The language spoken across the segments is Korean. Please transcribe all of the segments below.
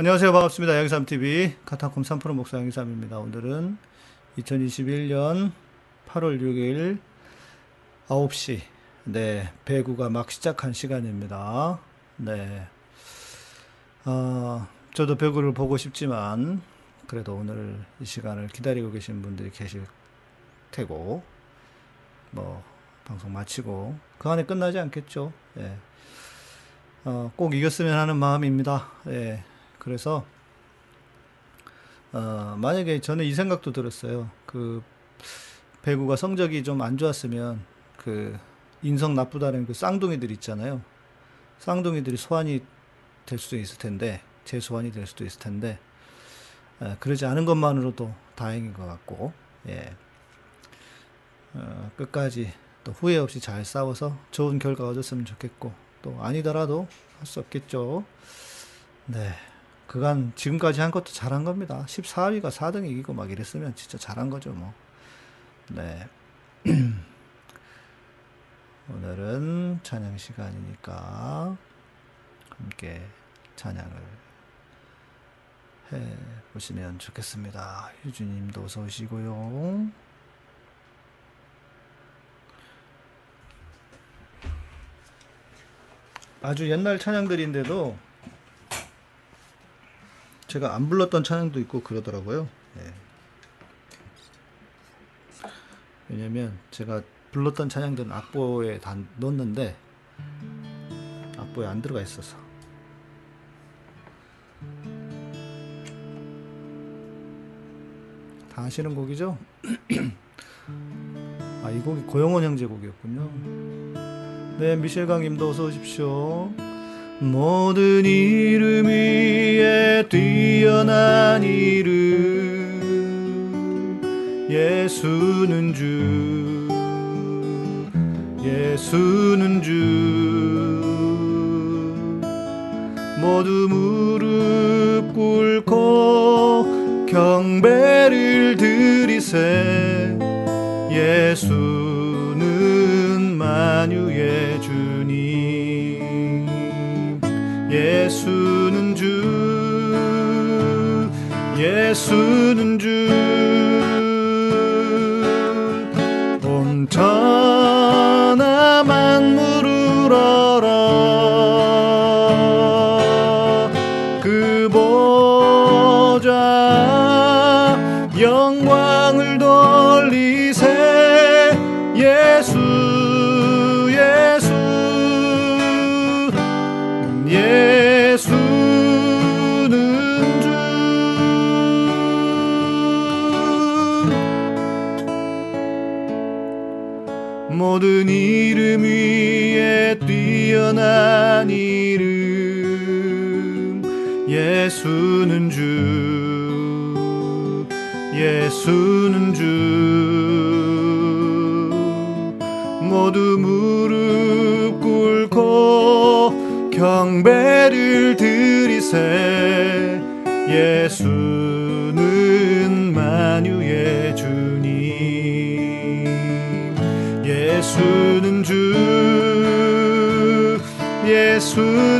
안녕하세요. 반갑습니다. 양삼TV 카타콤 3프로 목사 양삼입니다. 오늘은 2021년 8월 6일 9시, 네, 배구가 막 시작한 시간입니다. 네. 어, 저도 배구를 보고 싶지만, 그래도 오늘 이 시간을 기다리고 계신 분들이 계실 테고, 뭐, 방송 마치고, 그 안에 끝나지 않겠죠. 예. 어, 꼭 이겼으면 하는 마음입니다. 예. 그래서 어, 만약에 저는 이 생각도 들었어요. 그 배구가 성적이 좀 안 좋았으면 그 인성 나쁘다는 그 쌍둥이들 있잖아요. 쌍둥이들이 소환이 될 수도 있을 텐데 재소환이 될 수도 있을 텐데 어, 그러지 않은 것만으로도 다행인 것 같고 예. 어, 끝까지 또 후회 없이 잘 싸워서 좋은 결과 얻었으면 좋겠고 또 아니더라도 할 수 없겠죠. 네. 그간 지금까지 한 것도 잘한 겁니다. 14위가 4등 이기고 막 이랬으면 진짜 잘한 거죠, 뭐. 네. 오늘은 찬양 시간이니까 함께 찬양을 해 보시면 좋겠습니다. 유주님도 어서 오시고요. 아주 옛날 찬양들인데도 제가 안 불렀던 찬양도 있고 그러더라고요. 네. 왜냐면 제가 불렀던 찬양들은 악보에 다 넣었는데 악보에 안 들어가 있어서 다 아시는 곡이죠? 아, 이 곡이 고영원 형제 곡이었군요. 네, 미셸 강님도 어서 오십시오. 모든 이름 위에 뛰어난 이름. 예수는 주. 예수는 주. 모두 무릎 꿇고 경배를 드리세 예수는 주 예수는 세 예수는 만유의 주님. 예수는 주 예수는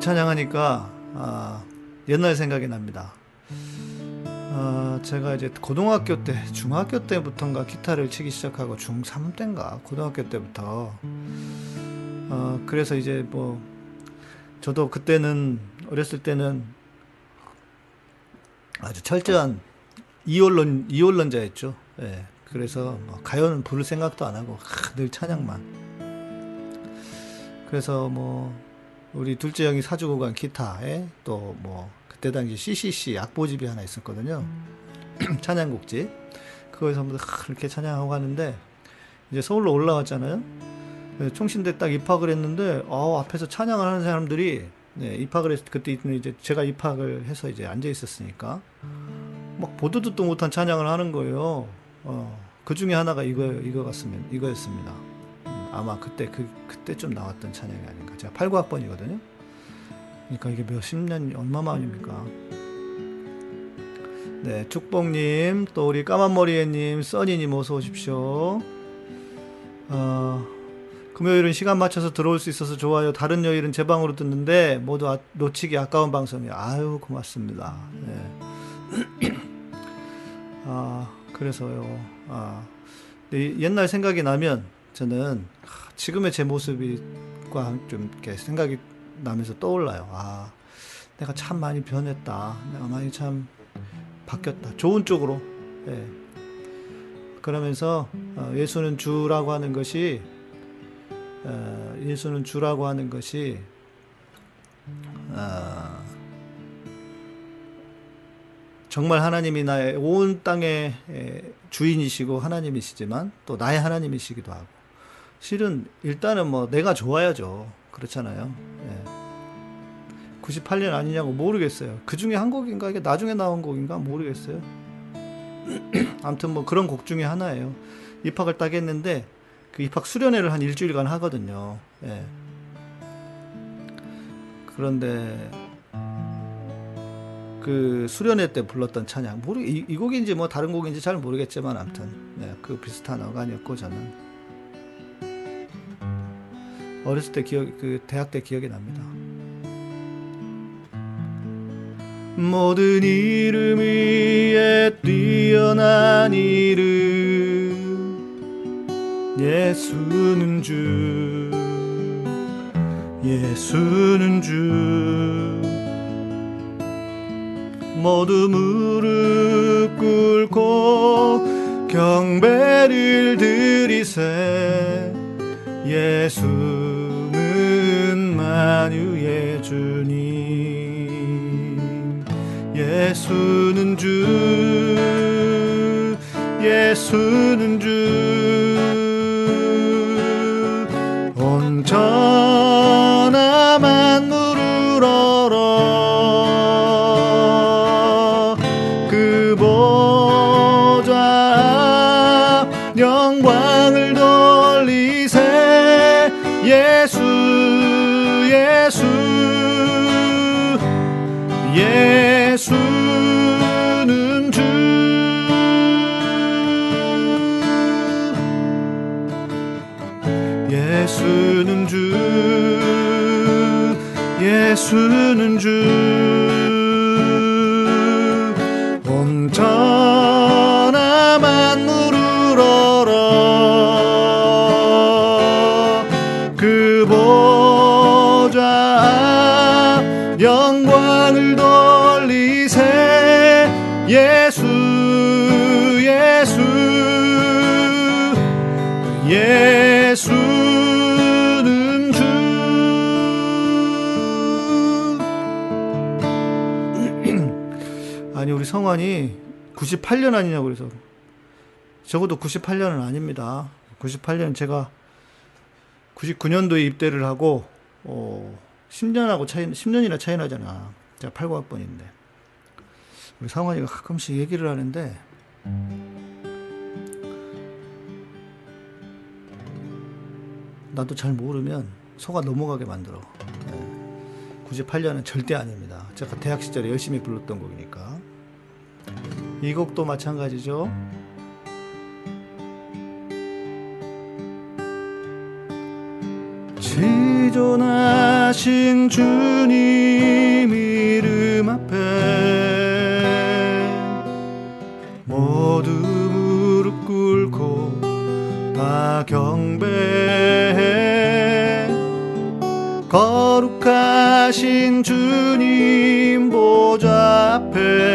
찬양하니까 아, 옛날 생각이 납니다. 아, 제가 이제 고등학교 때, 중학교 때부터인가 기타를 치기 시작하고 중3 때인가 고등학교 때부터 어, 그래서 이제 뭐 저도 그때는 어렸을 때는 아주 철저한 이원론 이원론자였죠. 예. 그래서 뭐 가요는 부를 생각도 안 하고 하, 늘 찬양만. 그래서 뭐 우리 둘째 형이 사주고 간 기타에 또 뭐 그때 당시 CCC 악보집이 하나 있었거든요. 찬양곡집. 그거에서 뭐 그렇게 찬양하고 가는데 이제 서울로 올라왔잖아요. 네, 총신대 딱 입학을 했는데 아 앞에서 찬양을 하는 사람들이 네, 입학을 했 그때 이제 제가 입학을 해서 이제 앉아 있었으니까 막 보도 듣도 못한 찬양을 하는 거예요. 어, 그 중에 하나가 이거 이거 같습니다. 이거였습니다. 음, 아마 그때 그 그때 좀 나왔던 찬양이 아닌가. 제가 8, 9학번이거든요. 그러니까 이게 몇십 년 얼마 만입니까? 네, 축복님, 또 우리 까만머리애님, 써니님 어서 오십시오. 어, 금요일은 시간 맞춰서 들어올 수 있어서 좋아요. 다른 요일은 제 방으로 듣는데 모두 아, 놓치기 아까운 방송이에요. 아유 고맙습니다. 네. 아 그래서요. 아 네, 옛날 생각이 나면 저는 지금의 제 모습 과 좀 이렇게 생각이 나면서 떠올라요. 아 내가 참 많이 변했다. 내가 많이 참 바뀌었다. 좋은 쪽으로. 예. 그러면서 어, 예수는 주라고 하는 것이 어, 예수는 주라고 하는 것이 어, 정말 하나님이 나의 온 땅의 주인이시고 하나님이시지만 또 나의 하나님이시기도 하고 실은 일단은 뭐 내가 좋아야죠. 그렇잖아요. 예. 98년 아니냐고 모르겠어요. 그 중에 한 곡인가? 이게 나중에 나온 곡인가? 모르겠어요. 아무튼 뭐 그런 곡 중에 하나예요. 입학을 딱 했는데 그 입학 수련회를 한 일주일간 하거든요. 예. 그런데 그 수련회 때 불렀던 찬양. 모르 이, 이 곡인지 뭐 다른 곡인지 잘 모르겠지만 아무튼. 네, 그 비슷한 어간이었고 저는 어렸을 때 기억 그 대학 때 기억이 납니다. 모든 이름 위에 뛰어난 이름 예수는 주 예수는 주 모두 무릎 꿇고 경배를 드리세 예수는 만유의 주님. 예수는 주 예수는 주 98년 아니냐고 그래서 적어도 98년은 아닙니다 98년 제가 99년도에 입대를 하고 어, 10년하고 차이 10년이나 차이 나잖아 제가 89학번인데 우리 성환이가 가끔씩 얘기를 하는데 나도 잘 모르면 속아 넘어가게 만들어. 예. 98년은 절대 아닙니다. 제가 대학 시절에 열심히 불렀던 곡이니까. 이 곡도 마찬가지죠. 지존하신 주님 이름 앞에 모두 무릎 꿇고 다 경배해 거룩하신 주님 보좌 앞에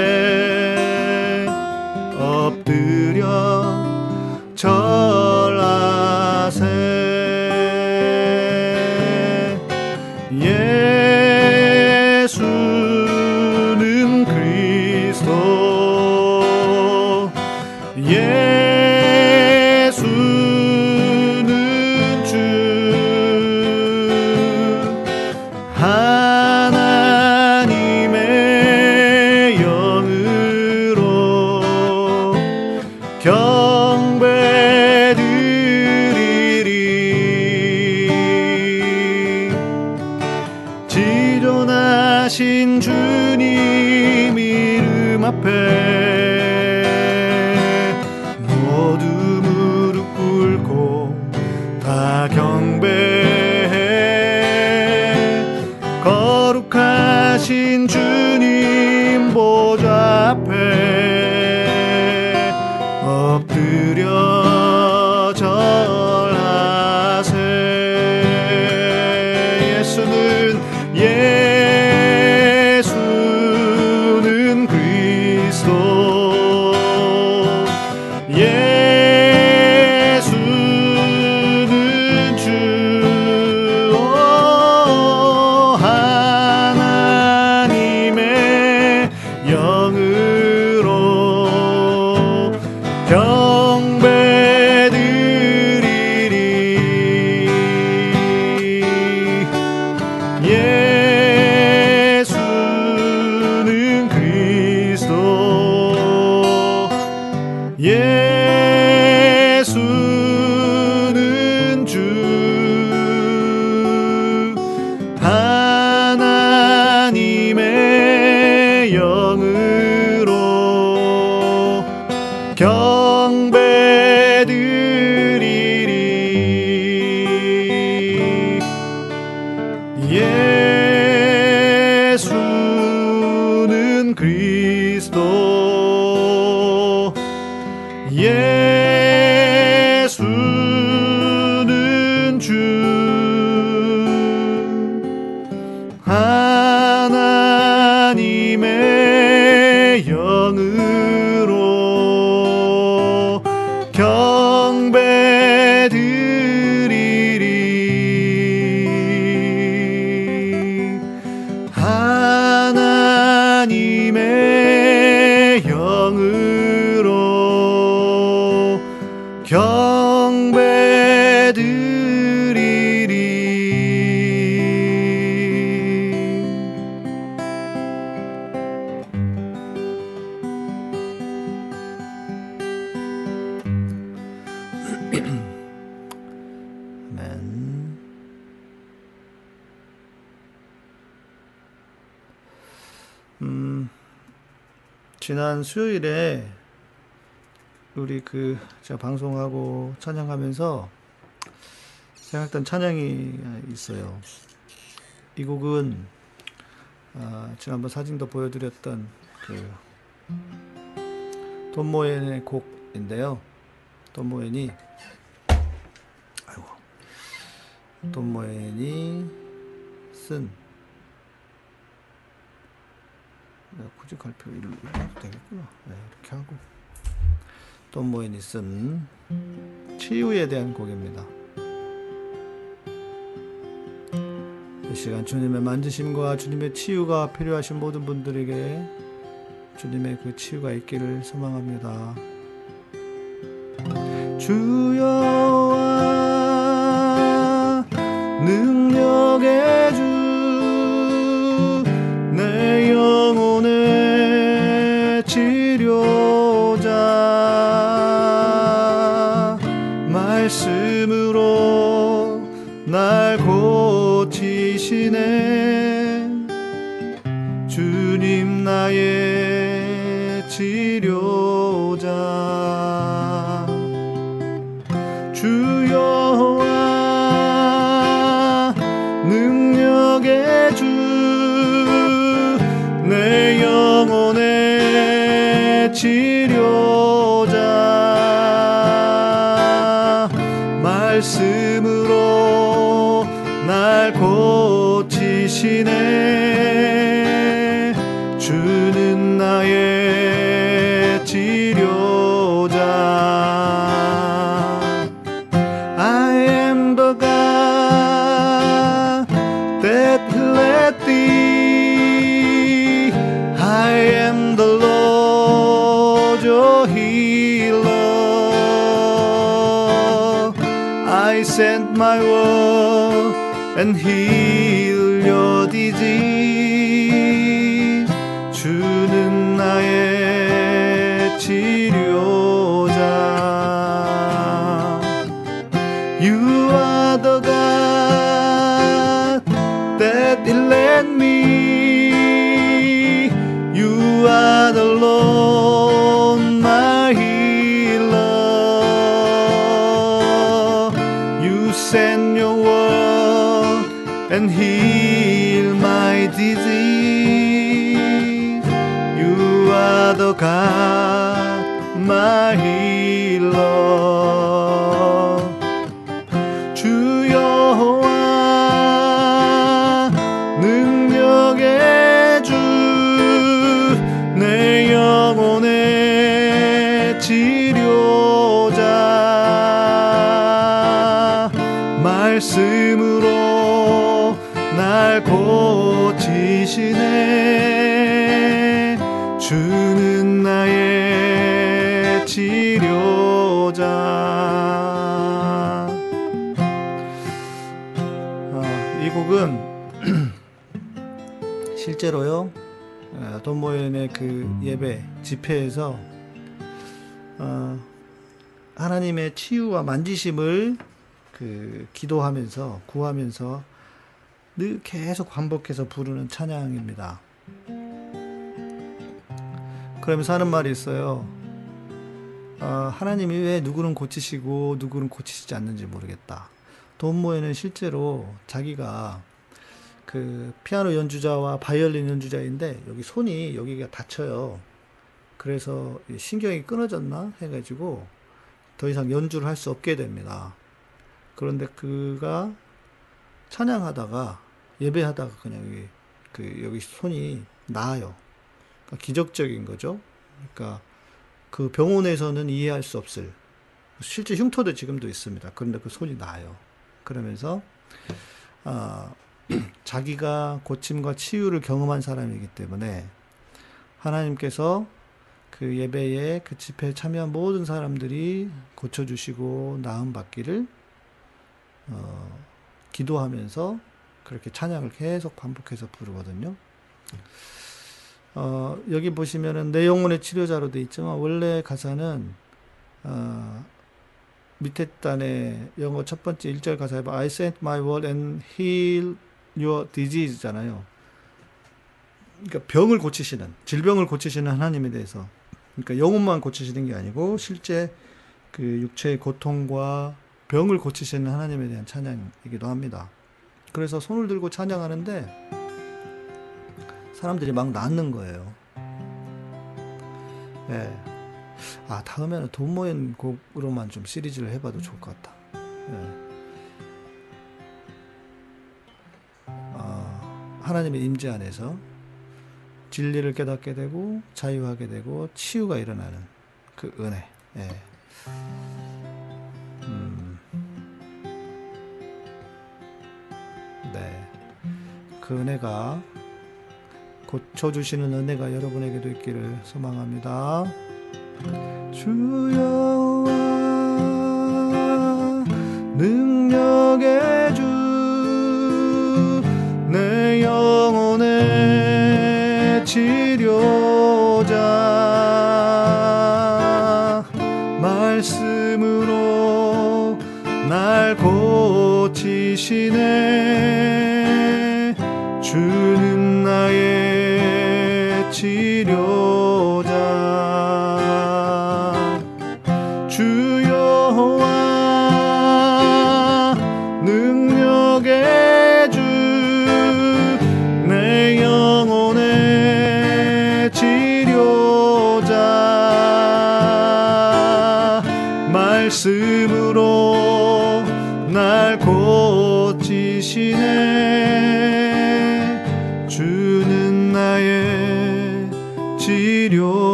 수요일에 우리 그 제가 방송하고 찬양하면서 생각했던 찬양이 있어요. 이 곡은 아, 지난번 사진도 보여드렸던 그 돈모엔의 곡인데요. 돈모엔이 아이고 돈모엔이 쓴 내가 굳이 갈 필요 이렇게 해도 되겠구나. 네, 이렇게 하고 돈모엔이 쓴 치유에 대한 곡입니다. 이 시간 주님의 만지심과 주님의 치유가 필요하신 모든 분들에게 주님의 그 치유가 있기를 소망합니다. 주여와 능력의 주 내 날 고치시네. 주는 나의 치료자. 아, 이 곡은 실제로요 어, 돈 모임의 그 예배 집회에서 어, 하나님의 치유와 만지심을 그 기도하면서 구하면서 늘 계속 반복해서 부르는 찬양입니다. 그러면서 하는 말이 있어요. 어, 하나님이 왜 누구는 고치시고 누구는 고치시지 않는지 모르겠다. 돈모에는 실제로 자기가 그 피아노 연주자와 바이올린 연주자인데 여기 손이 여기가 다쳐요. 그래서 신경이 끊어졌나 해가지고 더 이상 연주를 할 수 없게 됩니다. 그런데 그가 찬양하다가 예배하다가 그냥 여기 그 여기 손이 나아요. 그러니까 기적적인 거죠. 그러니까 그 병원에서는 이해할 수 없을 실제 흉터도 지금도 있습니다. 그런데 그 손이 나아요. 그러면서 아, 자기가 고침과 치유를 경험한 사람이기 때문에 하나님께서 그 예배에 그 집회에 참여한 모든 사람들이 고쳐주시고 나음 받기를 어, 기도하면서 그렇게 찬양을 계속 반복해서 부르거든요. 어, 여기 보시면은 내 영혼의 치료자로 돼 있지만 원래 가사는 어, 밑에 단에 영어 첫 번째 1절 가사에 봐 I sent my word and heal your disease잖아요. 그러니까 병을 고치시는 질병을 고치시는 하나님에 대해서 그러니까 영혼만 고치시는 게 아니고 실제 그 육체의 고통과 병을 고치시는 하나님에 대한 찬양이기도 합니다. 그래서 손을 들고 찬양하는데 사람들이 막 낫는 거예요. 예. 아, 다음에는 돈 모인 곡으로만 좀 시리즈를 해봐도 좋을 것 같다. 예. 아, 하나님의 임재 안에서 진리를 깨닫게 되고 자유하게 되고 치유가 일어나는 그 은혜. 예. 그 은혜가 고쳐주시는 은혜가 여러분에게도 있기를 소망합니다. 주여와 능력의 주 내 영혼의 치료자 말씀으로 날 고치시네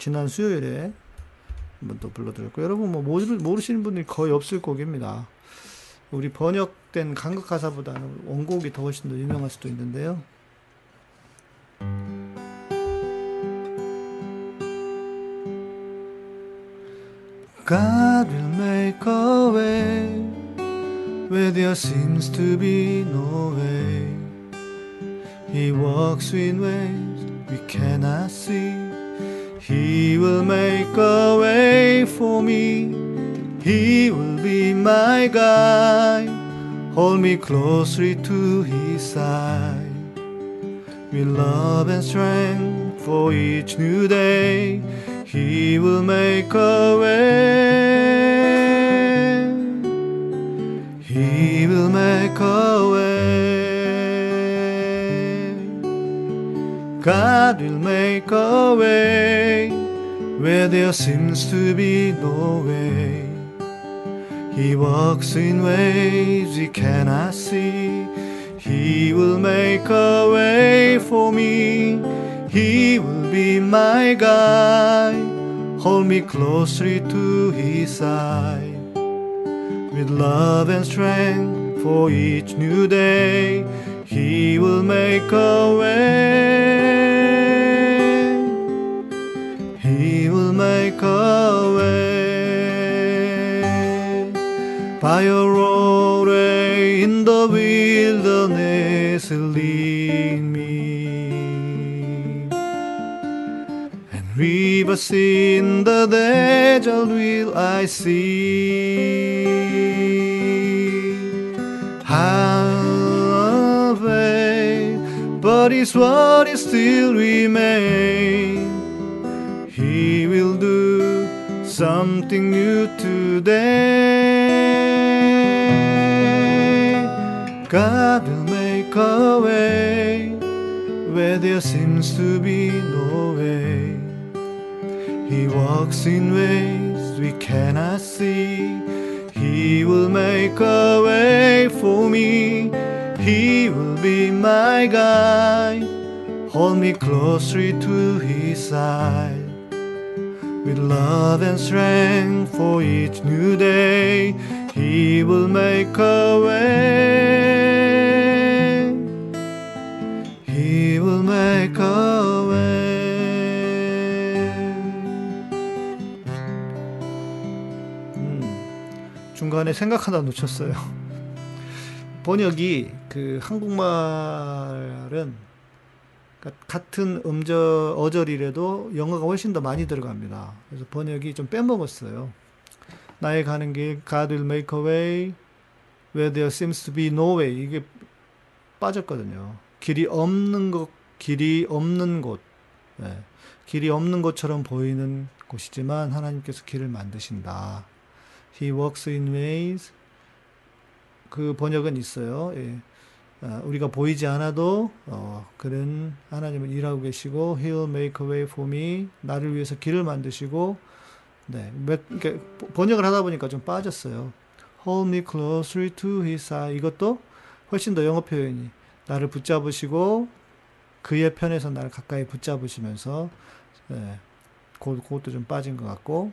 지난 수요일에 한번 또 불러드렸고 여러분 뭐 모르, 모르시는 분들이 거의 없을 곡입니다. 우리 번역된 간극 가사보다는 원곡이 더 훨씬 더 유명할 수도 있는데요. Make a way where there seems to be no way. He walks in ways we cannot see. He will make a way for me. He will be my guide. Hold me closely to his side. With love and strength for each new day, he will make a way. He will make a God will make a way where there seems to be no way. He walks in ways we cannot see. He will make a way for me. He will be my guide. Hold me closely to his side. With love and strength for each new day, he will make a way. He will make a way. By a roadway in the wilderness, lead me. And rivers in the desert will I see. Have but His word still remain. He will do something new today. God will make a way where there seems to be no way. He walks in ways we cannot see. He will make a way for me. He will be my guide. Hold me closely to his side. With love and strength for each new day, he will make a way. He will make a way. 음, 중간에 생각하다 놓쳤어요. 번역이 그 한국말은 그러니까 같은 음절 어절이라도 영어가 훨씬 더 많이 들어갑니다. 그래서 번역이 좀 빼먹었어요. 나의 가는 길 God will make a way where there seems to be no way 이게 빠졌거든요. 길이 없는 것 길이 없는 곳 네. 길이 없는 것처럼 보이는 곳이지만 하나님께서 길을 만드신다. He works in ways 그 번역은 있어요. 예. 어, 우리가 보이지 않아도 어, 그런 하나님은 일하고 계시고 He'll make a way for me. 나를 위해서 길을 만드시고 네, 몇, 이렇게 번역을 하다 보니까 좀 빠졌어요. Hold me closely to His eye. 이것도 훨씬 더 영어 표현이 나를 붙잡으시고 그의 편에서 나를 가까이 붙잡으시면서 네, 그, 그것도 좀 빠진 것 같고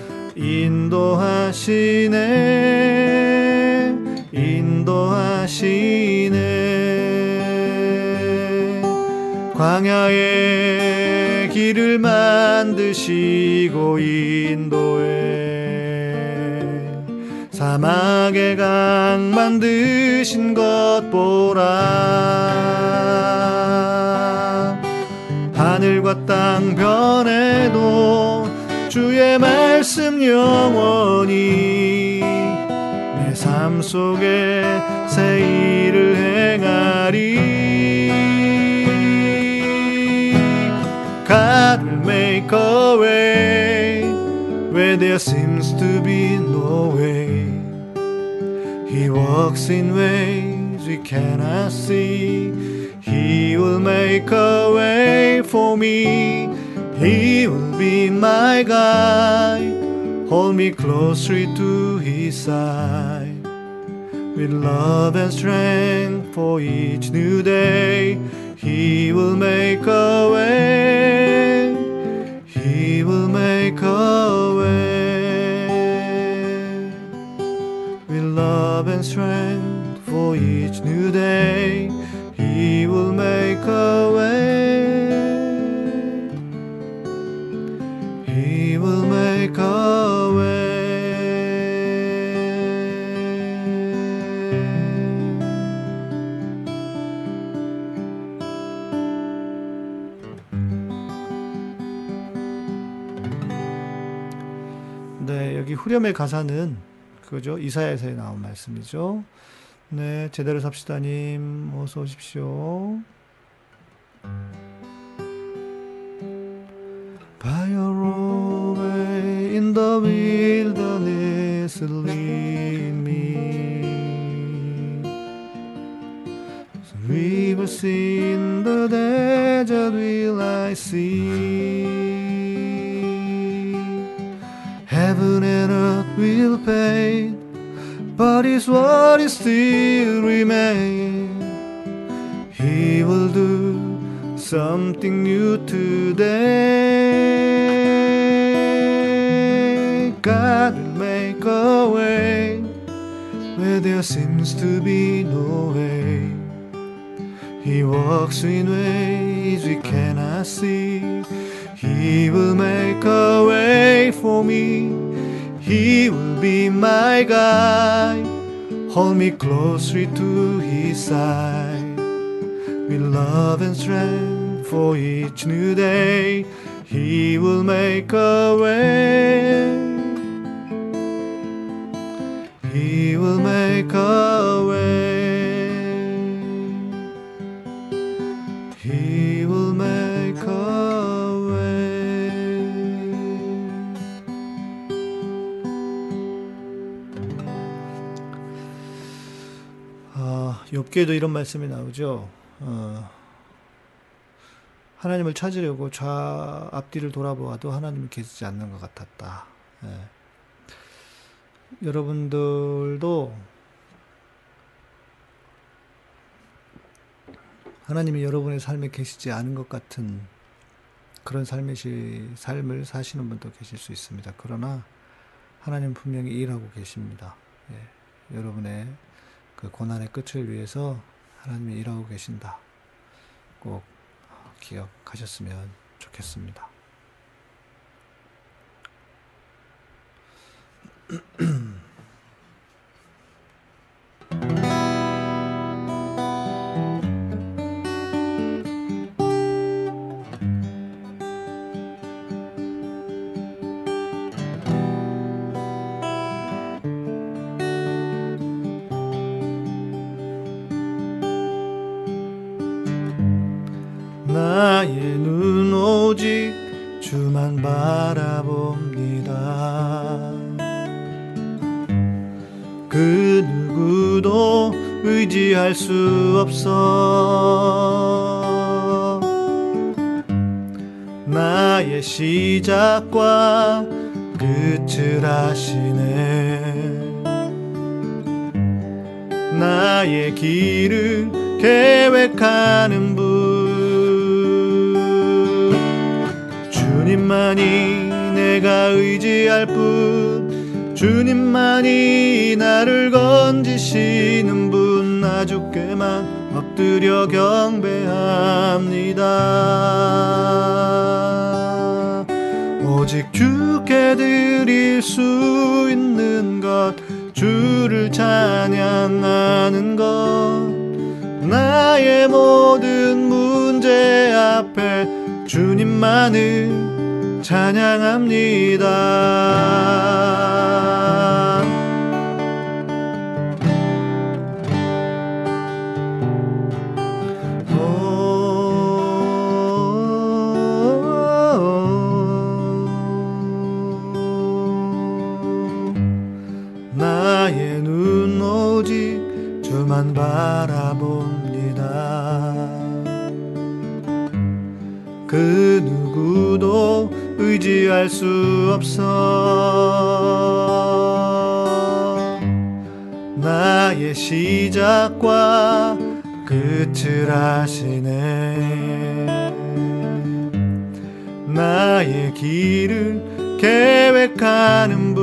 인도하시네. 인도하시네. 광야에 길을 만드시고 인도해. 사막에 강 만드신 것 보라. 하늘과 땅 변해도 주의 말씀 영원히 내 삶 속에 새 일을 행하리 God will make a way where there seems to be no way He walks in ways we cannot see He will make a way for me be my guide Hold me closely to His side with love and strength for each new day. He will make a way. He will make a way. With love and strength for each new day. He will make a way. 네, 여기 후렴의 가사는 그거죠. 이사야에서 나온 말씀이죠. 네, 제대로 삽시다님, 어서 오십시오. By your way in the wilderness lead me. Rivers in the desert will I see. Heaven and earth will fade, but His word is still remain. He will do something new today. God will make a way where there seems to be no way. He walks in ways we cannot see. He will make a way for me. He will be my guide. Hold me closely to His side. With love and strength for each new day. He will make a way. He will make a way. He will make a way. 아, 욥기에도 이런 말씀이 나오죠. 어, 하나님을 찾으려고 좌 앞뒤를 돌아보아도 하나님이 계시지 않는 것 같았다. 예. 여러분들도 하나님이 여러분의 삶에 계시지 않은 것 같은 그런 삶의 시, 삶을 사시는 분도 계실 수 있습니다. 그러나 하나님 분명히 일하고 계십니다. 예, 여러분의 그 고난의 끝을 위해서 하나님이 일하고 계신다. 꼭 기억하셨으면 좋겠습니다. 오직 주만 바라봅니다. 그 누구도 의지할 수 없어. 나의 시작과 끝을 아시네. 나의 길을 계획하는 주님 주님만이 내가 의지할 뿐 주님만이 나를 건지시는 분나 주께만 엎드려 경배합니다. 오직 주께 드릴 수 있는 것 주를 찬양하는 것 나의 모든 문제 앞에 주님만을 찬양합니다. 의지할 수 없어. 나의 시작과 끝을 아시네. 나의 길을 계획하는 분.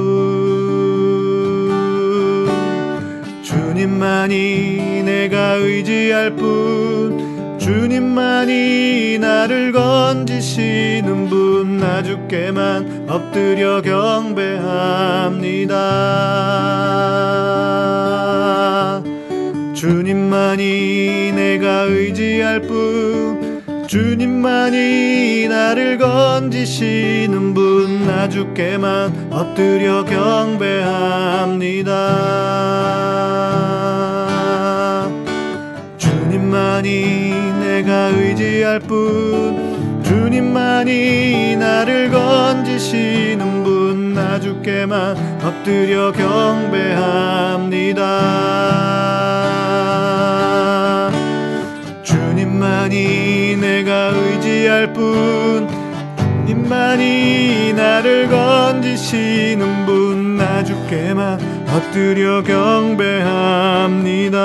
주님만이 내가 의지할 뿐 주님만이 나를 건지시는 분 나 주께만 엎드려 경배합니다. 주님만이 내가 의지할 뿐 주님만이 나를 건지시는 분 나 주께만 엎드려 경배합니다. 주님만이 의지할 뿐. 주님만이 나를 건지시는 분 나 주께만 엎드려 경배합니다. 주님만이 내가 의지할 뿐. 주님만이 나를 건지시는 분 나 주께만 엎드려 경배합니다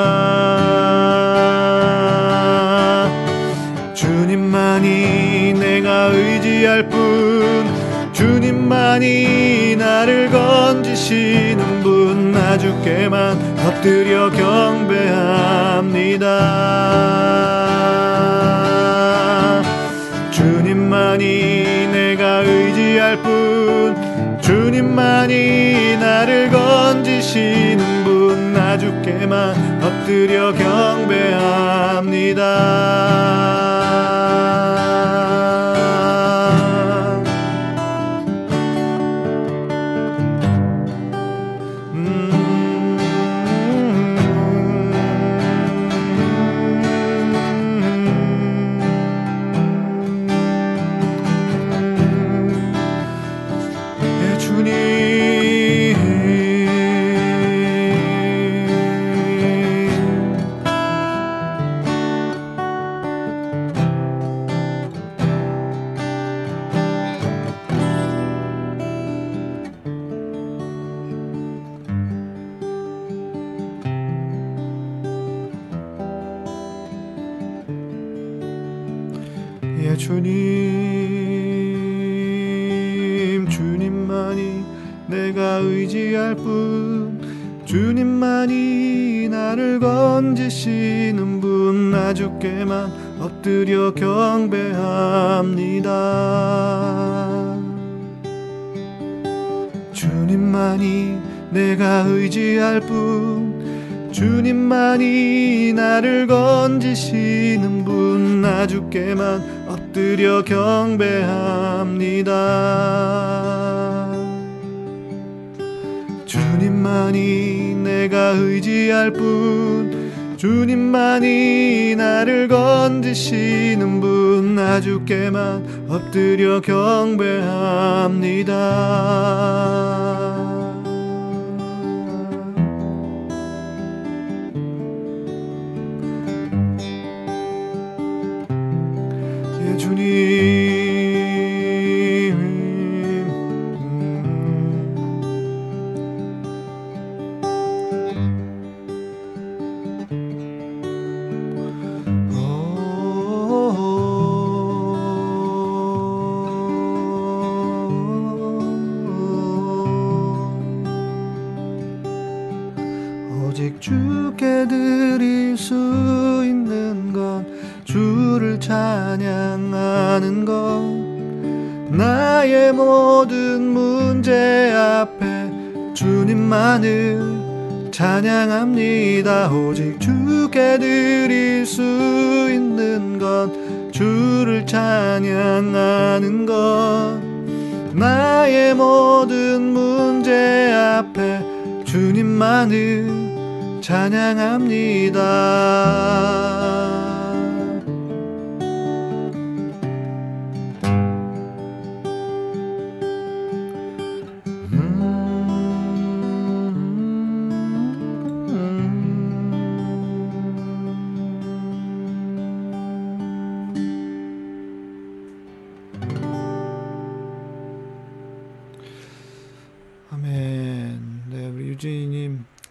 주님만이 나를 건지시는 분 나 주께만 엎드려 경배합니다. 주님만이 내가 의지할 뿐 주님만이 나를 건지시는 분 나 주께만 엎드려 경배합니다 주님만이 내가 의지할 뿐 주님만이 나를 건지시는 분 나 주께만 엎드려 경배합니다. 주님만이 내가 의지할 뿐 주님만이 나를 건지시는 분 나 주께만 엎드려 경배합니다 주님만이 내가 의지할 뿐 주님만이 나를 건지시는 분나 주께만 엎드려 경배합니다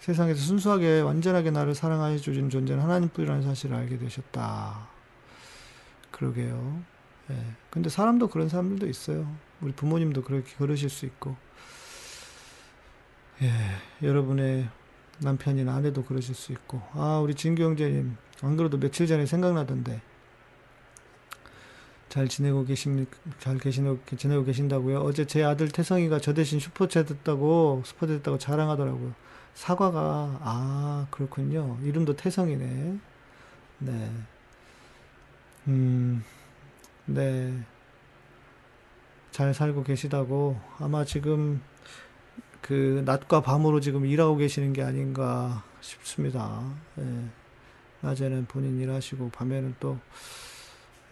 세상에서 순수하게 완전하게 나를 사랑하여 주신 존재는 하나님뿐이라는 사실을 알게 되셨다. 그러게요. 예. 근데 사람도 그런 사람들도 있어요. 우리 부모님도 그렇게 그러실 수 있고. 예. 여러분의 남편이나 아내도 그러실 수 있고. 아, 우리 진규 형제님. 안 그래도 며칠 전에 생각나던데. 잘 지내고 계십니까? 잘 계시고, 지내고 계신다고요? 어제 제 아들 태성이가 저 대신 슈퍼챗 했다고, 슈퍼챗 했다고 자랑하더라고요. 사과가 아 그렇군요. 이름도 태성이네. 네. 음, 네. 잘 살고 계시다고 아마 지금 그 낮과 밤으로 지금 일하고 계시는 게 아닌가 싶습니다. 네. 낮에는 본인 일하시고 밤에는 또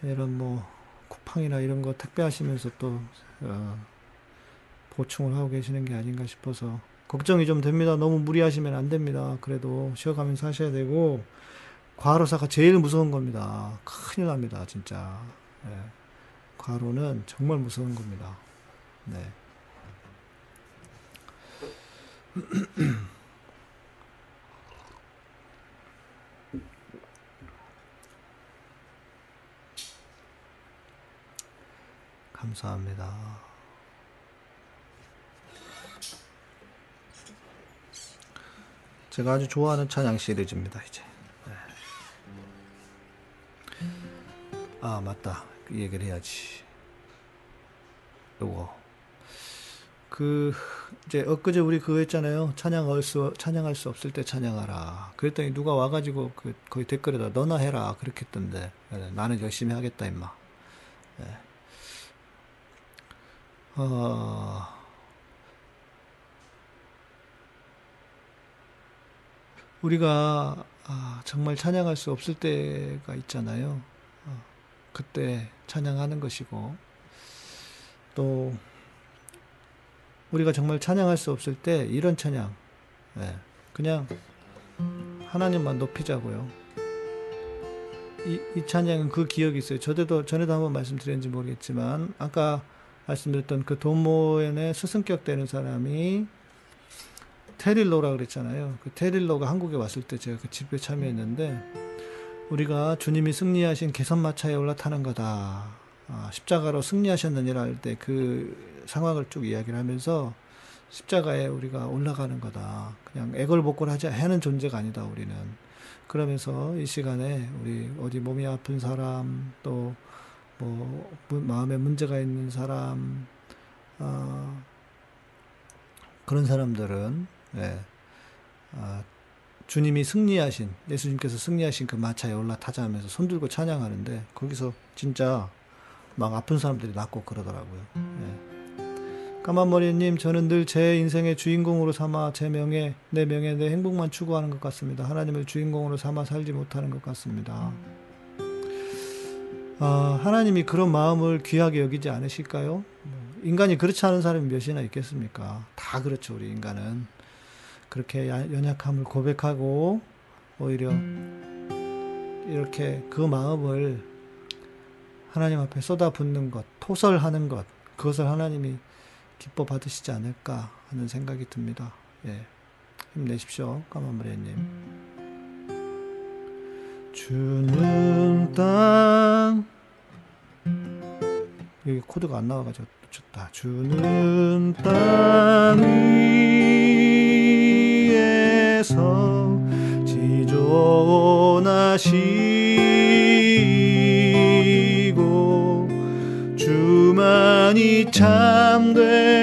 이런 뭐 쿠팡이나 이런 거 택배하시면서 또 어, 보충을 하고 계시는 게 아닌가 싶어서 걱정이 좀 됩니다. 너무 무리하시면 안 됩니다. 그래도 쉬어가면서 하셔야 되고 과로사가 제일 무서운 겁니다. 큰일 납니다, 진짜. 네. 과로는 정말 무서운 겁니다. 네. 감사합니다. 제가 아주 좋아하는 찬양 시리즈입니다. 이제. 네. 아 맞다. 그 얘기를 해야지. 요거 그 이제 엊그제 우리 그거 했잖아요. 찬양할 수 찬양할 수 없을 때 찬양하라. 그랬더니 누가 와가지고 그 거의 댓글에다 너나 해라 그렇게 했던데 네, 나는 열심히 하겠다 임마. 네. 어. 우리가 아, 정말 찬양할 수 없을 때가 있잖아요. 어, 그때 찬양하는 것이고 또 우리가 정말 찬양할 수 없을 때 이런 찬양, 네, 그냥 하나님만 높이자고요. 이, 이 찬양은 그 기억이 있어요. 저도 전에도 한번 말씀드렸는지 모르겠지만 아까 말씀드렸던 그 돈모연의 스승격 되는 사람이 테릴로라 그랬잖아요. 그 테릴로가 한국에 왔을 때 제가 그 집회 참여했는데 우리가 주님이 승리하신 개선마차에 올라타는 거다. 아, 십자가로 승리하셨느니라 할 때 그 상황을 쭉 이야기를 하면서 십자가에 우리가 올라가는 거다. 그냥 애걸복걸하지 하는 존재가 아니다. 우리는 그러면서 이 시간에 우리 어디 몸이 아픈 사람 또 뭐 마음에 문제가 있는 사람 어, 그런 사람들은 예. 아, 주님이 승리하신 예수님께서 승리하신 그 마차에 올라타자 하면서 손들고 찬양하는데 거기서 진짜 막 아픈 사람들이 낫고 그러더라고요. 예. 까만머리님, 저는 늘 제 인생의 주인공으로 삼아 제 명예, 내 명예, 내 행복만 추구하는 것 같습니다. 하나님을 주인공으로 삼아 살지 못하는 것 같습니다. 아, 하나님이 그런 마음을 귀하게 여기지 않으실까요? 인간이 그렇지 않은 사람이 몇이나 있겠습니까? 다 그렇죠, 우리 인간은. 그렇게 연약함을 고백하고 오히려 이렇게 그 마음을 하나님 앞에 쏟아붓는 것, 토설하는 것, 그것을 하나님이 기뻐 받으시지 않을까 하는 생각이 듭니다. 예. 힘내십시오. 까만머리님. 주는 땅 여기 코드가 안 나와가지고 좋다. 주는 땅 위에서 지존하시는 조나시고 주만이 참된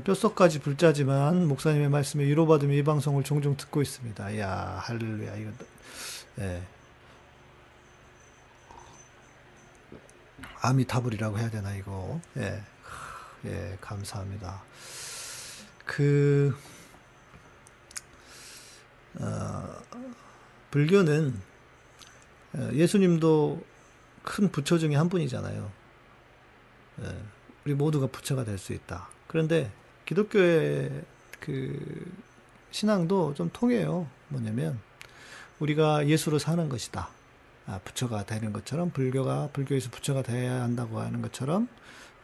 저는 뼛속까지 불자지만 목사님의 말씀에 위로받으며 이 방송을 종종 듣고 있습니다. 야 할렐루야 이거 예. 아미타불이라고 해야 되나 이거. 예. 예, 감사합니다. 그 어, 불교는 어, 예수님도 큰 부처 중에 한 분이잖아요. 예, 우리 모두가 부처가 될 수 있다. 그런데 기독교의 그 신앙도 좀 통해요. 뭐냐면 우리가 예수로 사는 것이다. 아, 부처가 되는 것처럼 불교가 불교에서 부처가 돼야 한다고 하는 것처럼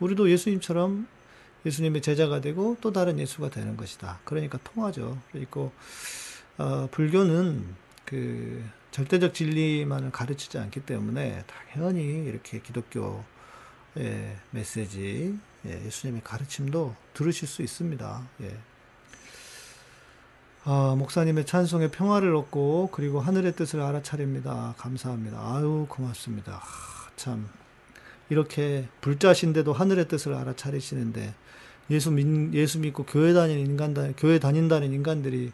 우리도 예수님처럼 예수님의 제자가 되고 또 다른 예수가 되는 것이다. 그러니까 통하죠. 그리고 어, 불교는 그 절대적 진리만을 가르치지 않기 때문에 당연히 이렇게 기독교의 메시지, 예, 예수님의 가르침도 들으실 수 있습니다. 예. 아, 목사님의 찬송에 평화를 얻고 그리고 하늘의 뜻을 알아차립니다. 감사합니다. 아유 고맙습니다. 아, 참 이렇게 불자신데도 하늘의 뜻을 알아차리시는데 예수 믿 예수 믿고 교회 다니는 인간 교회 다닌다는 인간들이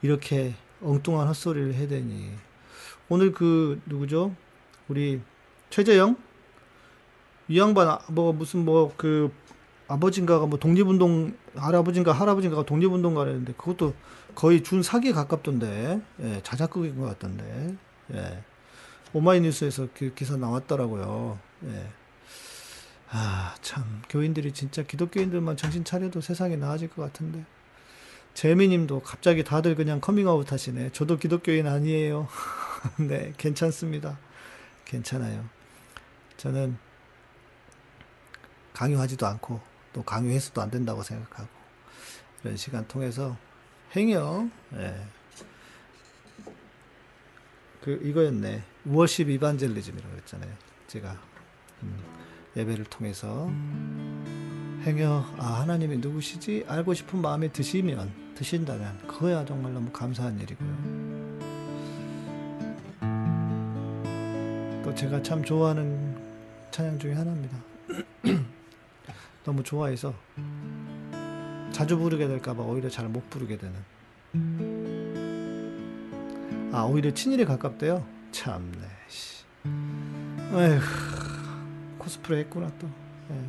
이렇게 엉뚱한 헛소리를 해대니 오늘 그 누구죠? 우리 최재영 이 양반 아, 뭐 무슨 뭐그 아버진가가 뭐 독립운동 할아버진가 할아버진가가 독립운동가라는데 그것도 거의 준 사기에 가깝던데 예, 자작극인 것 같던데 예. 오마이뉴스에서 그 기사 나왔더라고요. 예. 아, 참, 교인들이 진짜 기독교인들만 정신 차려도 세상이 나아질 것 같은데. 재미님도 갑자기 다들 그냥 커밍아웃 하시네. 저도 기독교인 아니에요. 네, 괜찮습니다. 괜찮아요. 저는 강요하지도 않고 또 강요 해서도 안 된다고 생각하고 이런 시간 통해서 행여 예. 그 이거였네. 워십 이반젤리즘이라고 했잖아요. 제가 음, 예배를 통해서 행여 아 하나님이 누구시지 알고 싶은 마음에 드시면 드신다면 그거야 정말 너무 감사한 일이고요. 또 제가 참 좋아하는 찬양 중에 하나입니다. 너무 좋아해서 자주 부르게 될까봐 오히려 잘 못 부르게 되는. 아 오히려 친일에 가깝대요. 참네. 씨. 에휴 코스프레 했구나 또. 예.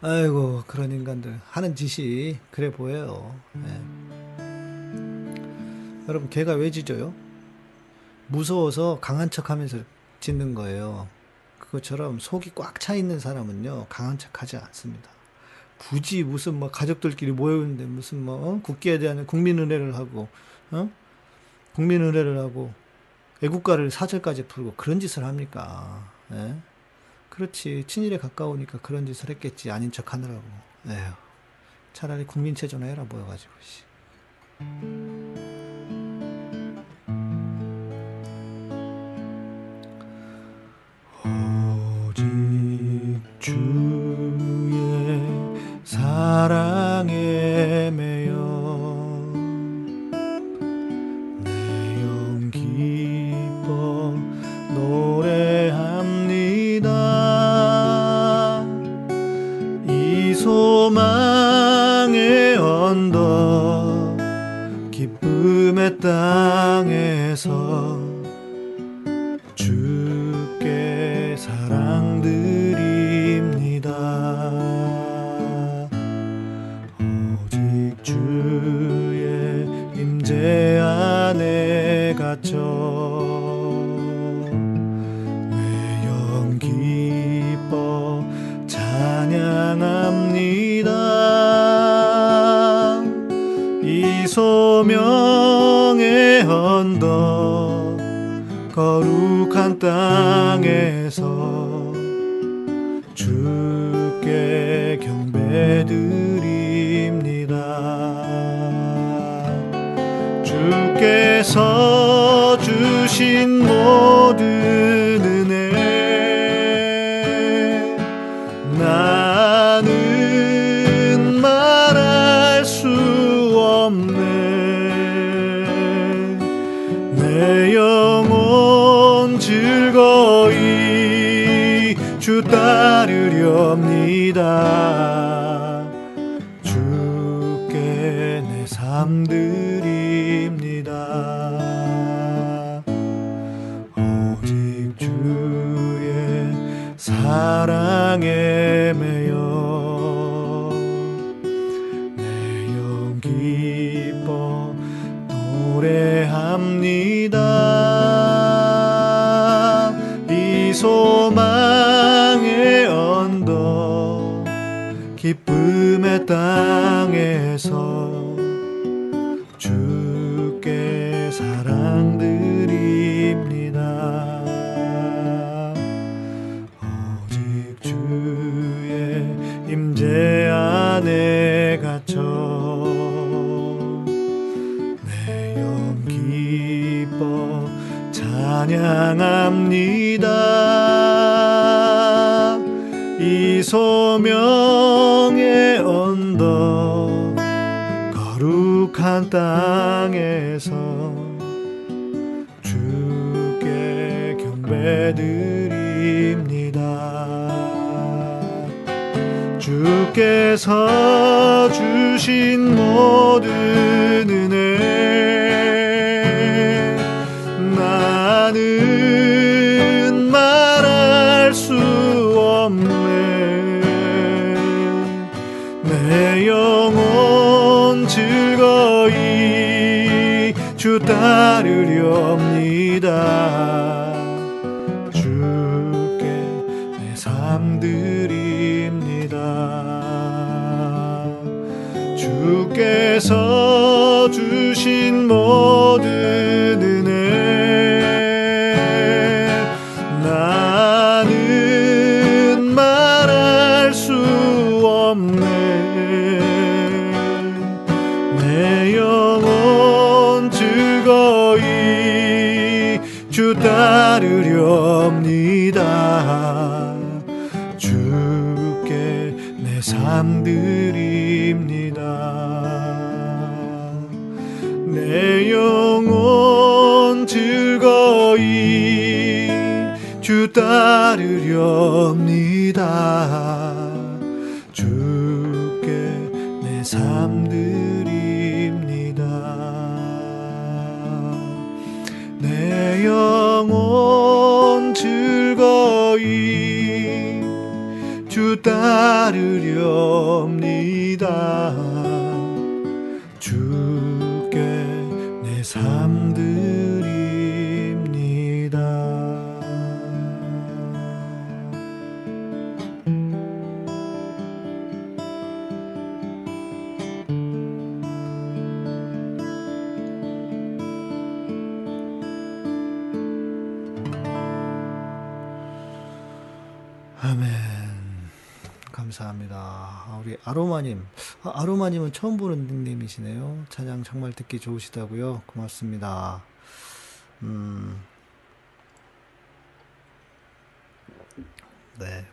아이고 그런 인간들 하는 짓이 그래 보여요. 예. 여러분 개가 왜 짖어요? 무서워서 강한 척 하면서 짖는 거예요. 그것처럼 속이 꽉 차 있는 사람은요 강한 척 하지 않습니다. 굳이 무슨 뭐 가족들끼리 모여있는데 무슨 뭐 어? 국기에 대한 국민은혜를 하고 어? 국민은혜를 하고 애국가를 사절까지 부르고 그런 짓을 합니까? 예? 그렇지 친일에 가까우니까 그런 짓을 했겠지 아닌 척 하느라고. 에휴, 차라리 국민체조나 해라 모여가지고. 씨. 거룩한 땅에서 주께 경배드립니다. 주께서 주신 모든 거룩한 땅에서 주께 경배드립니다. 주께서 주신 모든 은혜 나는 말할 수 없네 내 영혼 즐거이 주 따르렵니다. 주께 내 삶 드립니다. 주께서 주신 모 따르렵니다. 주께 내 삶 드립니다. 내 영혼 즐거이 주 따르렵 아, 아로마님. 아, 아로마님은 처음 보는 닉네임이시네요. 찬양 정말 듣기 좋으시다고요. 고맙습니다. 음. 네.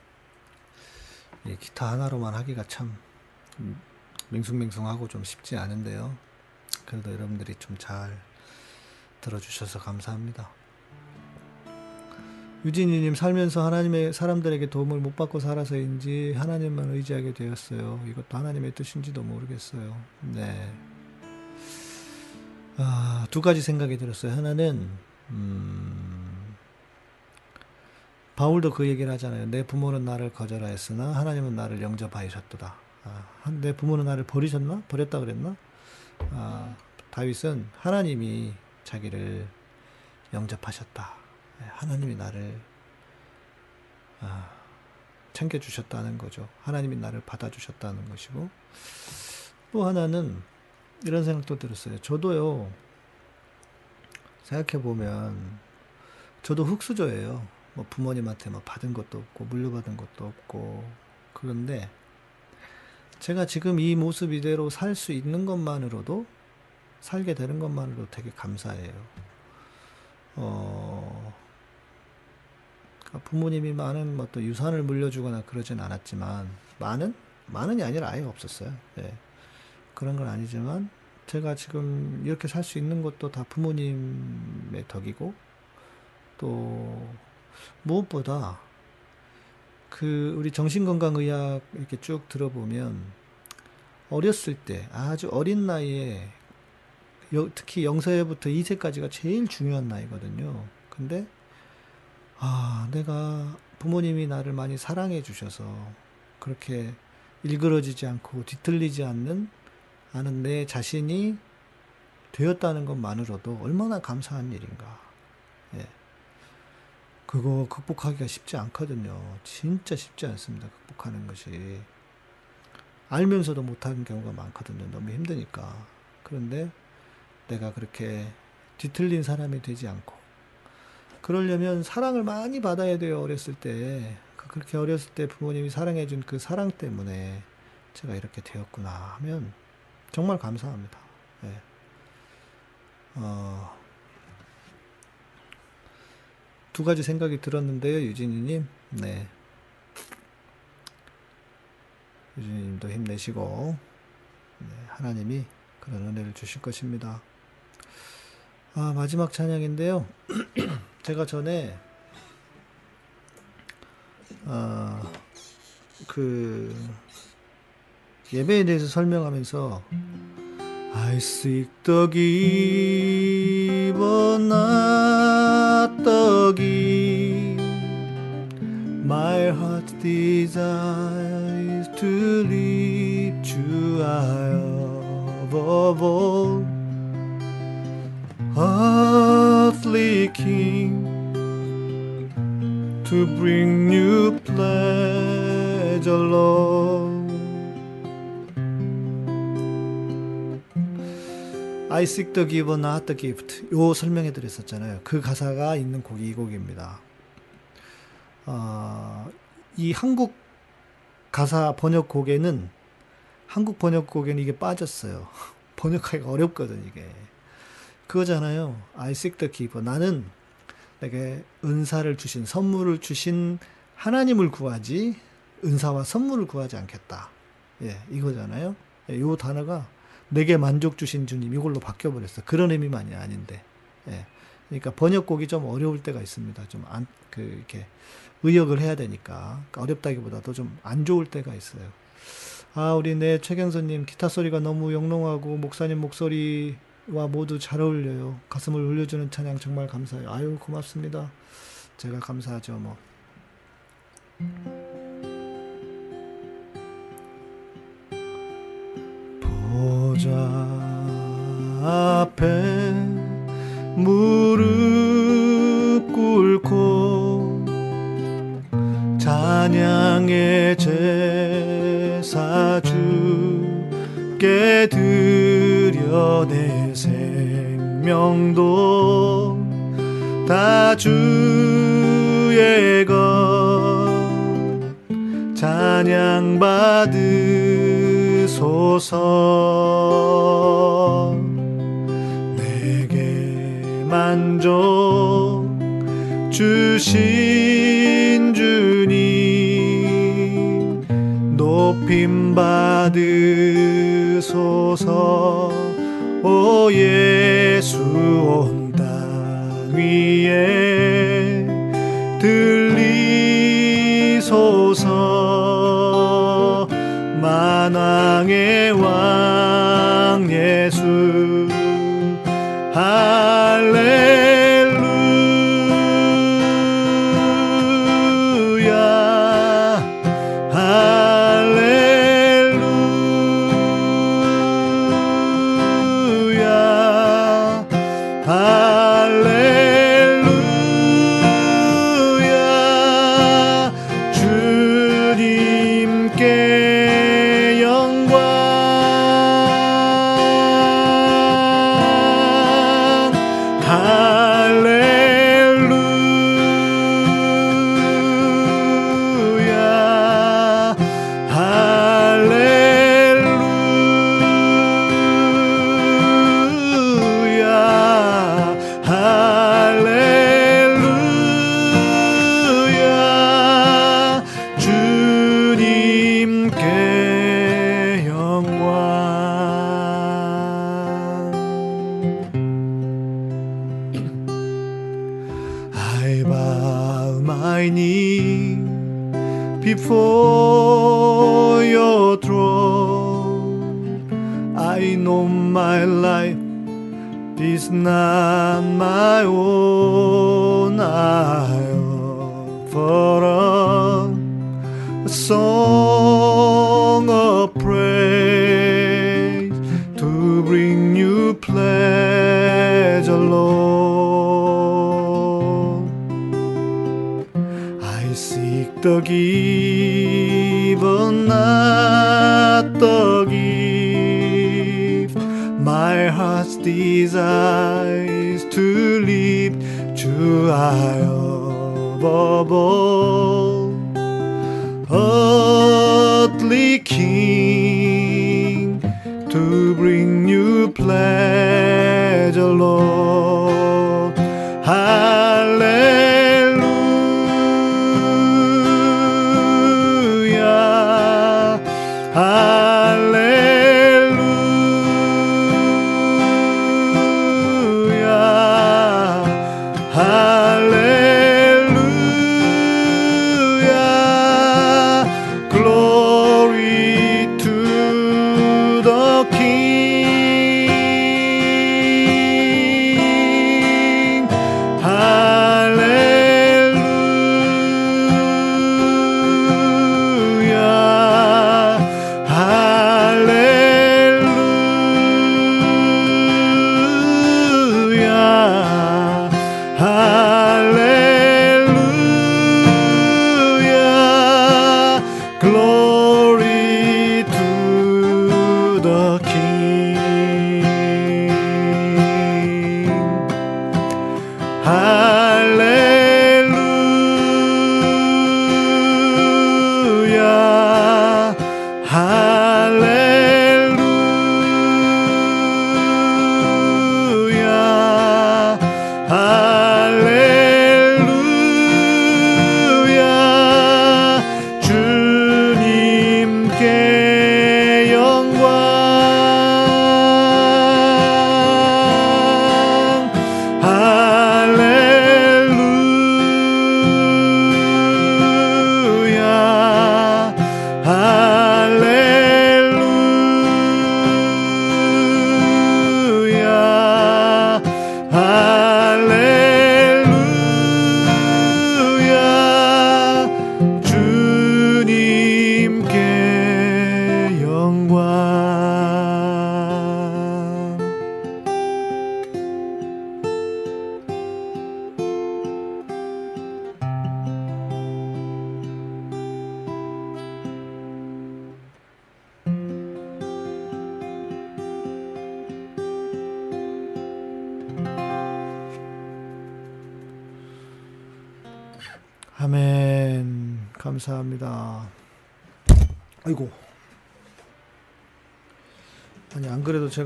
이 기타 하나로만 하기가 참 음, 맹숭맹숭하고 좀 쉽지 않은데요. 그래도 여러분들이 좀 잘 들어주셔서 감사합니다. 유진이님 살면서 하나님의 사람들에게 도움을 못 받고 살아서인지 하나님만 의지하게 되었어요. 이것도 하나님의 뜻인지도 모르겠어요. 네. 아, 두 가지 생각이 들었어요. 하나는 음, 바울도 그 얘기를 하잖아요. 내 부모는 나를 거절하였으나 하나님은 나를 영접하셨도다. 아, 한- 내 부모는 나를 버리셨나? 버렸다 그랬나? 아, 다윗은 하나님이 자기를 영접하셨다. 네, 하나님이 나를 아, 챙겨주셨다는 거죠. 하나님이 나를 받아주셨다는 것이고 또 하나는 이런 생각도 들었어요. 저도요 생각해 보면 저도 흙수저예요. 뭐 부모님한테 뭐 받은 것도 없고 물려받은 것도 없고 그런데 제가 지금 이 모습 이대로 살 수 있는 것만으로도 살게 되는 것만으로도 되게 감사해요. 어, 부모님이 많은 뭐 또 유산을 물려주거나 그러진 않았지만 많은 많은이 아니라 아예 없었어요. 예. 그런 건 아니지만 제가 지금 이렇게 살 수 있는 것도 다 부모님의 덕이고 또 무엇보다 그 우리 정신건강의학 이렇게 쭉 들어보면 어렸을 때 아주 어린 나이에 여- 특히 0세부터 2세까지가 제일 중요한 나이거든요. 근데 아, 내가 부모님이 나를 많이 사랑해 주셔서 그렇게 일그러지지 않고 뒤틀리지 않는 않은 내 자신이 되었다는 것만으로도 얼마나 감사한 일인가. 예. 그거 극복하기가 쉽지 않거든요. 진짜 쉽지 않습니다. 극복하는 것이. 알면서도 못하는 경우가 많거든요. 너무 힘드니까. 그런데 내가 그렇게 뒤틀린 사람이 되지 않고 그러려면 사랑을 많이 받아야 돼요. 어렸을 때. 그- 그렇게 어렸을 때 부모님이 사랑해준 그 사랑 때문에 제가 이렇게 되었구나 하면 정말 감사합니다. 예. 어, 두 가지 생각이 들었는데요, 유진이님. 네. 유진이님도 힘내시고, 네, 하나님이 그런 은혜를 주실 것입니다. 아, 마지막 찬양인데요. 제가 전에, 아, 그, 예배에 대해서 설명하면서, I seek the giver, not the gift. My heart's desire is to lift you above all. Earthly King, to bring you pleasure, Lord. I seek the giver, not the gift. 요 설명해 드렸었잖아요. 그 가사가 있는 곡이 이 곡입니다. 어, 이 한국 가사 번역곡에는 한국 번역곡에는 이게 빠졌어요. 번역하기가 어렵거든 이게. 그거잖아요. I seek the giver. 나는 내게 은사를 주신 선물을 주신 하나님을 구하지 은사와 선물을 구하지 않겠다. 예, 이거잖아요. 예, 요 단어가 내게 만족 주신 주님 이걸로 바뀌어 버렸어. 그런 의미만이 아닌데. 예. 그러니까 번역곡이 좀 어려울 때가 있습니다. 좀 안 그 이렇게 의역을 해야 되니까 그러니까 어렵다기보다도 좀 안 좋을 때가 있어요. 아, 우리 내 최경선님 기타 소리가 너무 영롱하고 목사님 목소리 와 모두 잘 어울려요. 가슴을 울려주는 찬양 정말 감사해요. 아유 고맙습니다. 제가 감사하죠 뭐. 보좌 앞에 무릎 꿇고 찬양의 제사 주께 드려 내 생명도 다 주의 것 찬양 받으소서. 내게 만족 주신 주님 높임 받으소서 오 예수 온 땅 위에 들 my wounds.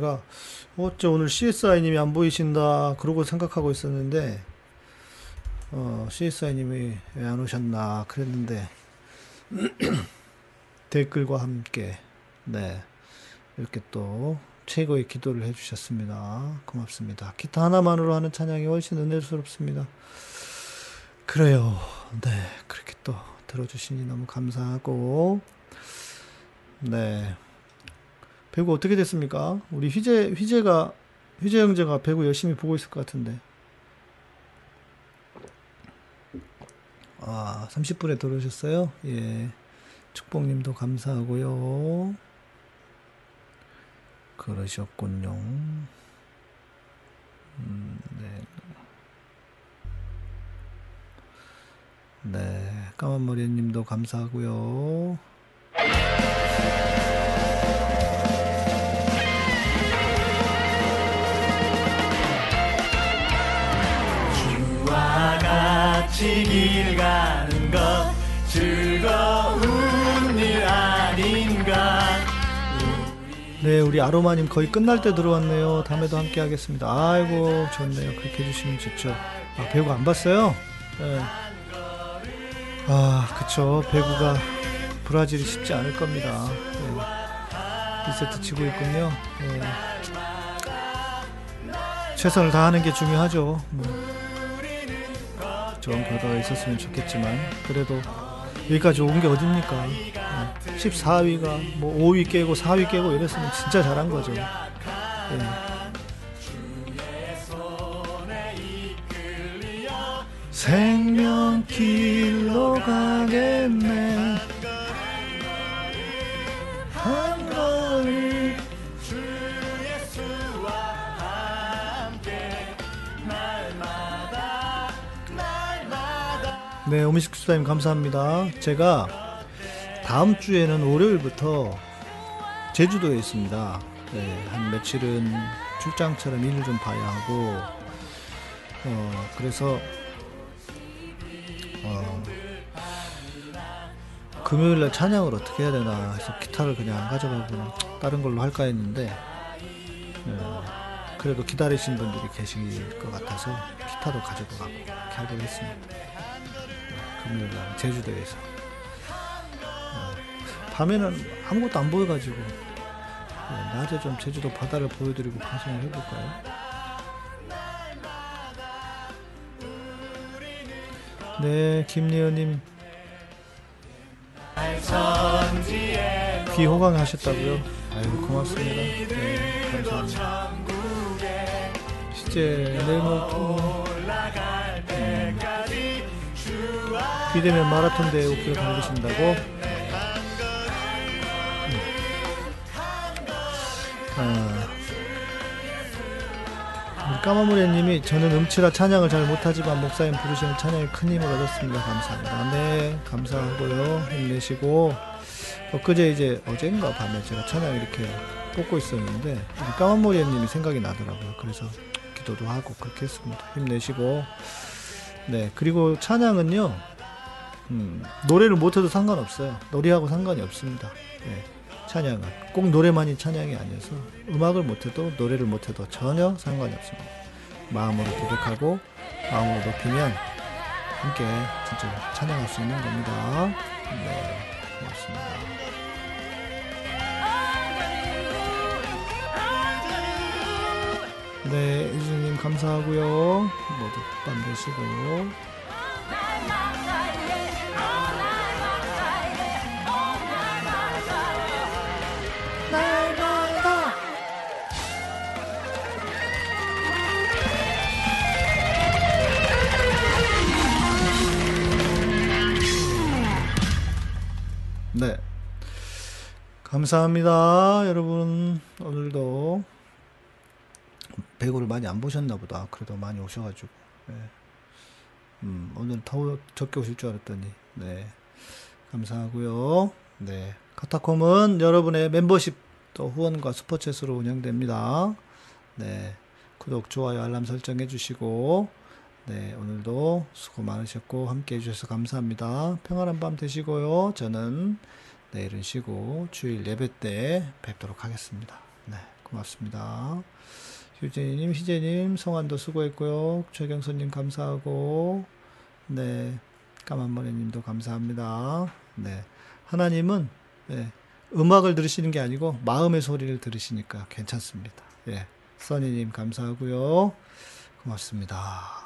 제가, 어째 오늘 CSI님이 안 보이신다, 그러고 생각하고 있었는데, 어, CSI님이 왜 안 오셨나, 그랬는데, 댓글과 함께, 네. 이렇게 또, 최고의 기도를 해주셨습니다. 고맙습니다. 기타 하나만으로 하는 찬양이 훨씬 은혜스럽습니다. 그래요. 네. 그렇게 또 들어주시니 너무 감사하고, 네. 배구 어떻게 됐습니까? 우리 휘재, 휘재가, 휘재 형제가 배구 열심히 보고 있을 것 같은데. 아, 30분에 들어오셨어요? 예. 축복님도 감사하고요. 그러셨군요. 음, 네. 네. 까만머리 님도 감사하고요. 같이 길 가는 것 즐거운 일 아닌가 네, 우리 아로마님 거의 끝날 때 들어왔네요. 다음에도 함께 하겠습니다. 아이고, 좋네요. 그렇게 해주시면 좋죠. 아, 배구 안 봤어요? 네. 아, 그쵸. 배구가 브라질이 쉽지 않을 겁니다. 네. 1세트 치고 있군요. 네. 최선을 다하는 게 중요하죠. 뭐. 좋은 결과가 있었으면 좋겠지만, 그래도 여기까지 온 게 어딥니까? 14위가 뭐 5위 깨고 4위 깨고 이랬으면 진짜 잘한 거죠. 예. 생명길로 가겠네. 한 걸음 네, 오미식 수사님 감사합니다. 제가 다음 주에는 월요일부터 제주도에 있습니다. 네, 한 며칠은 출장처럼 일을 좀 봐야 하고, 어, 그래서, 어, 금요일날 찬양을 어떻게 해야 되나 해서 기타를 그냥 안 가져가고 다른 걸로 할까 했는데, 어, 그래도 기다리신 분들이 계실 것 같아서 기타도 가져도 가고 이렇게 하기로 했습니다. 금요일날 제주도에서. 밤에는 아무것도 안 보여가지고 네, 낮에 좀 제주도 바다를 보여드리고 방송을 해볼까요? 네, 김리현님 귀 호강하셨다고요? 아유 고맙습니다. 네, 감사합니다. 실제 내일 모레 비대면 마라톤 대회 5km 달리신다고? 아, 우리 까마무리님이 저는 음치라 찬양을 잘 못하지만 목사님 부르시는 찬양에 큰 힘을 얻었습니다. 감사합니다. 네, 감사하고요. 힘내시고 엊그제 이제 어젠가 밤에 제가 찬양 이렇게 뽑고 있었는데 우리 까마무리님이 생각이 나더라고요. 그래서 기도도 하고 그렇게 했습니다. 힘내시고 네 그리고 찬양은요 음, 노래를 못해도 상관없어요. 노래하고 상관이 없습니다. 네. 찬양은 꼭 노래만이 찬양이 아니어서 음악을 못해도 노래를 못해도 전혀 상관이 없습니다. 마음으로 고백하고 마음으로 높이면 함께 진짜 찬양할 수 있는 겁니다. 네, 고맙습니다. 네, 이주님 감사하고요. 모두 밤 되시고. 네. 감사합니다. 여러분, 오늘도 배구를 많이 안 보셨나 보다. 그래도 많이 오셔가지고. 네. 음, 오늘 더 적게 오실 줄 알았더니. 네. 감사하고요. 네. 카타콤은 여러분의 멤버십 또 후원과 슈퍼챗으로 운영됩니다. 네. 구독, 좋아요, 알람 설정 해주시고, 네, 오늘도 수고 많으셨고 함께 해주셔서 감사합니다. 평안한 밤 되시고요. 저는 내일은 쉬고 주일 예배 때 뵙도록 하겠습니다. 네, 고맙습니다. 휴재님, 희재님, 성환도 수고했고요. 최경선님 감사하고, 네, 까만머리님도 감사합니다. 네, 하나님은 네, 음악을 들으시는 게 아니고 마음의 소리를 들으시니까 괜찮습니다. 예, 써니님 감사하고요. 고맙습니다.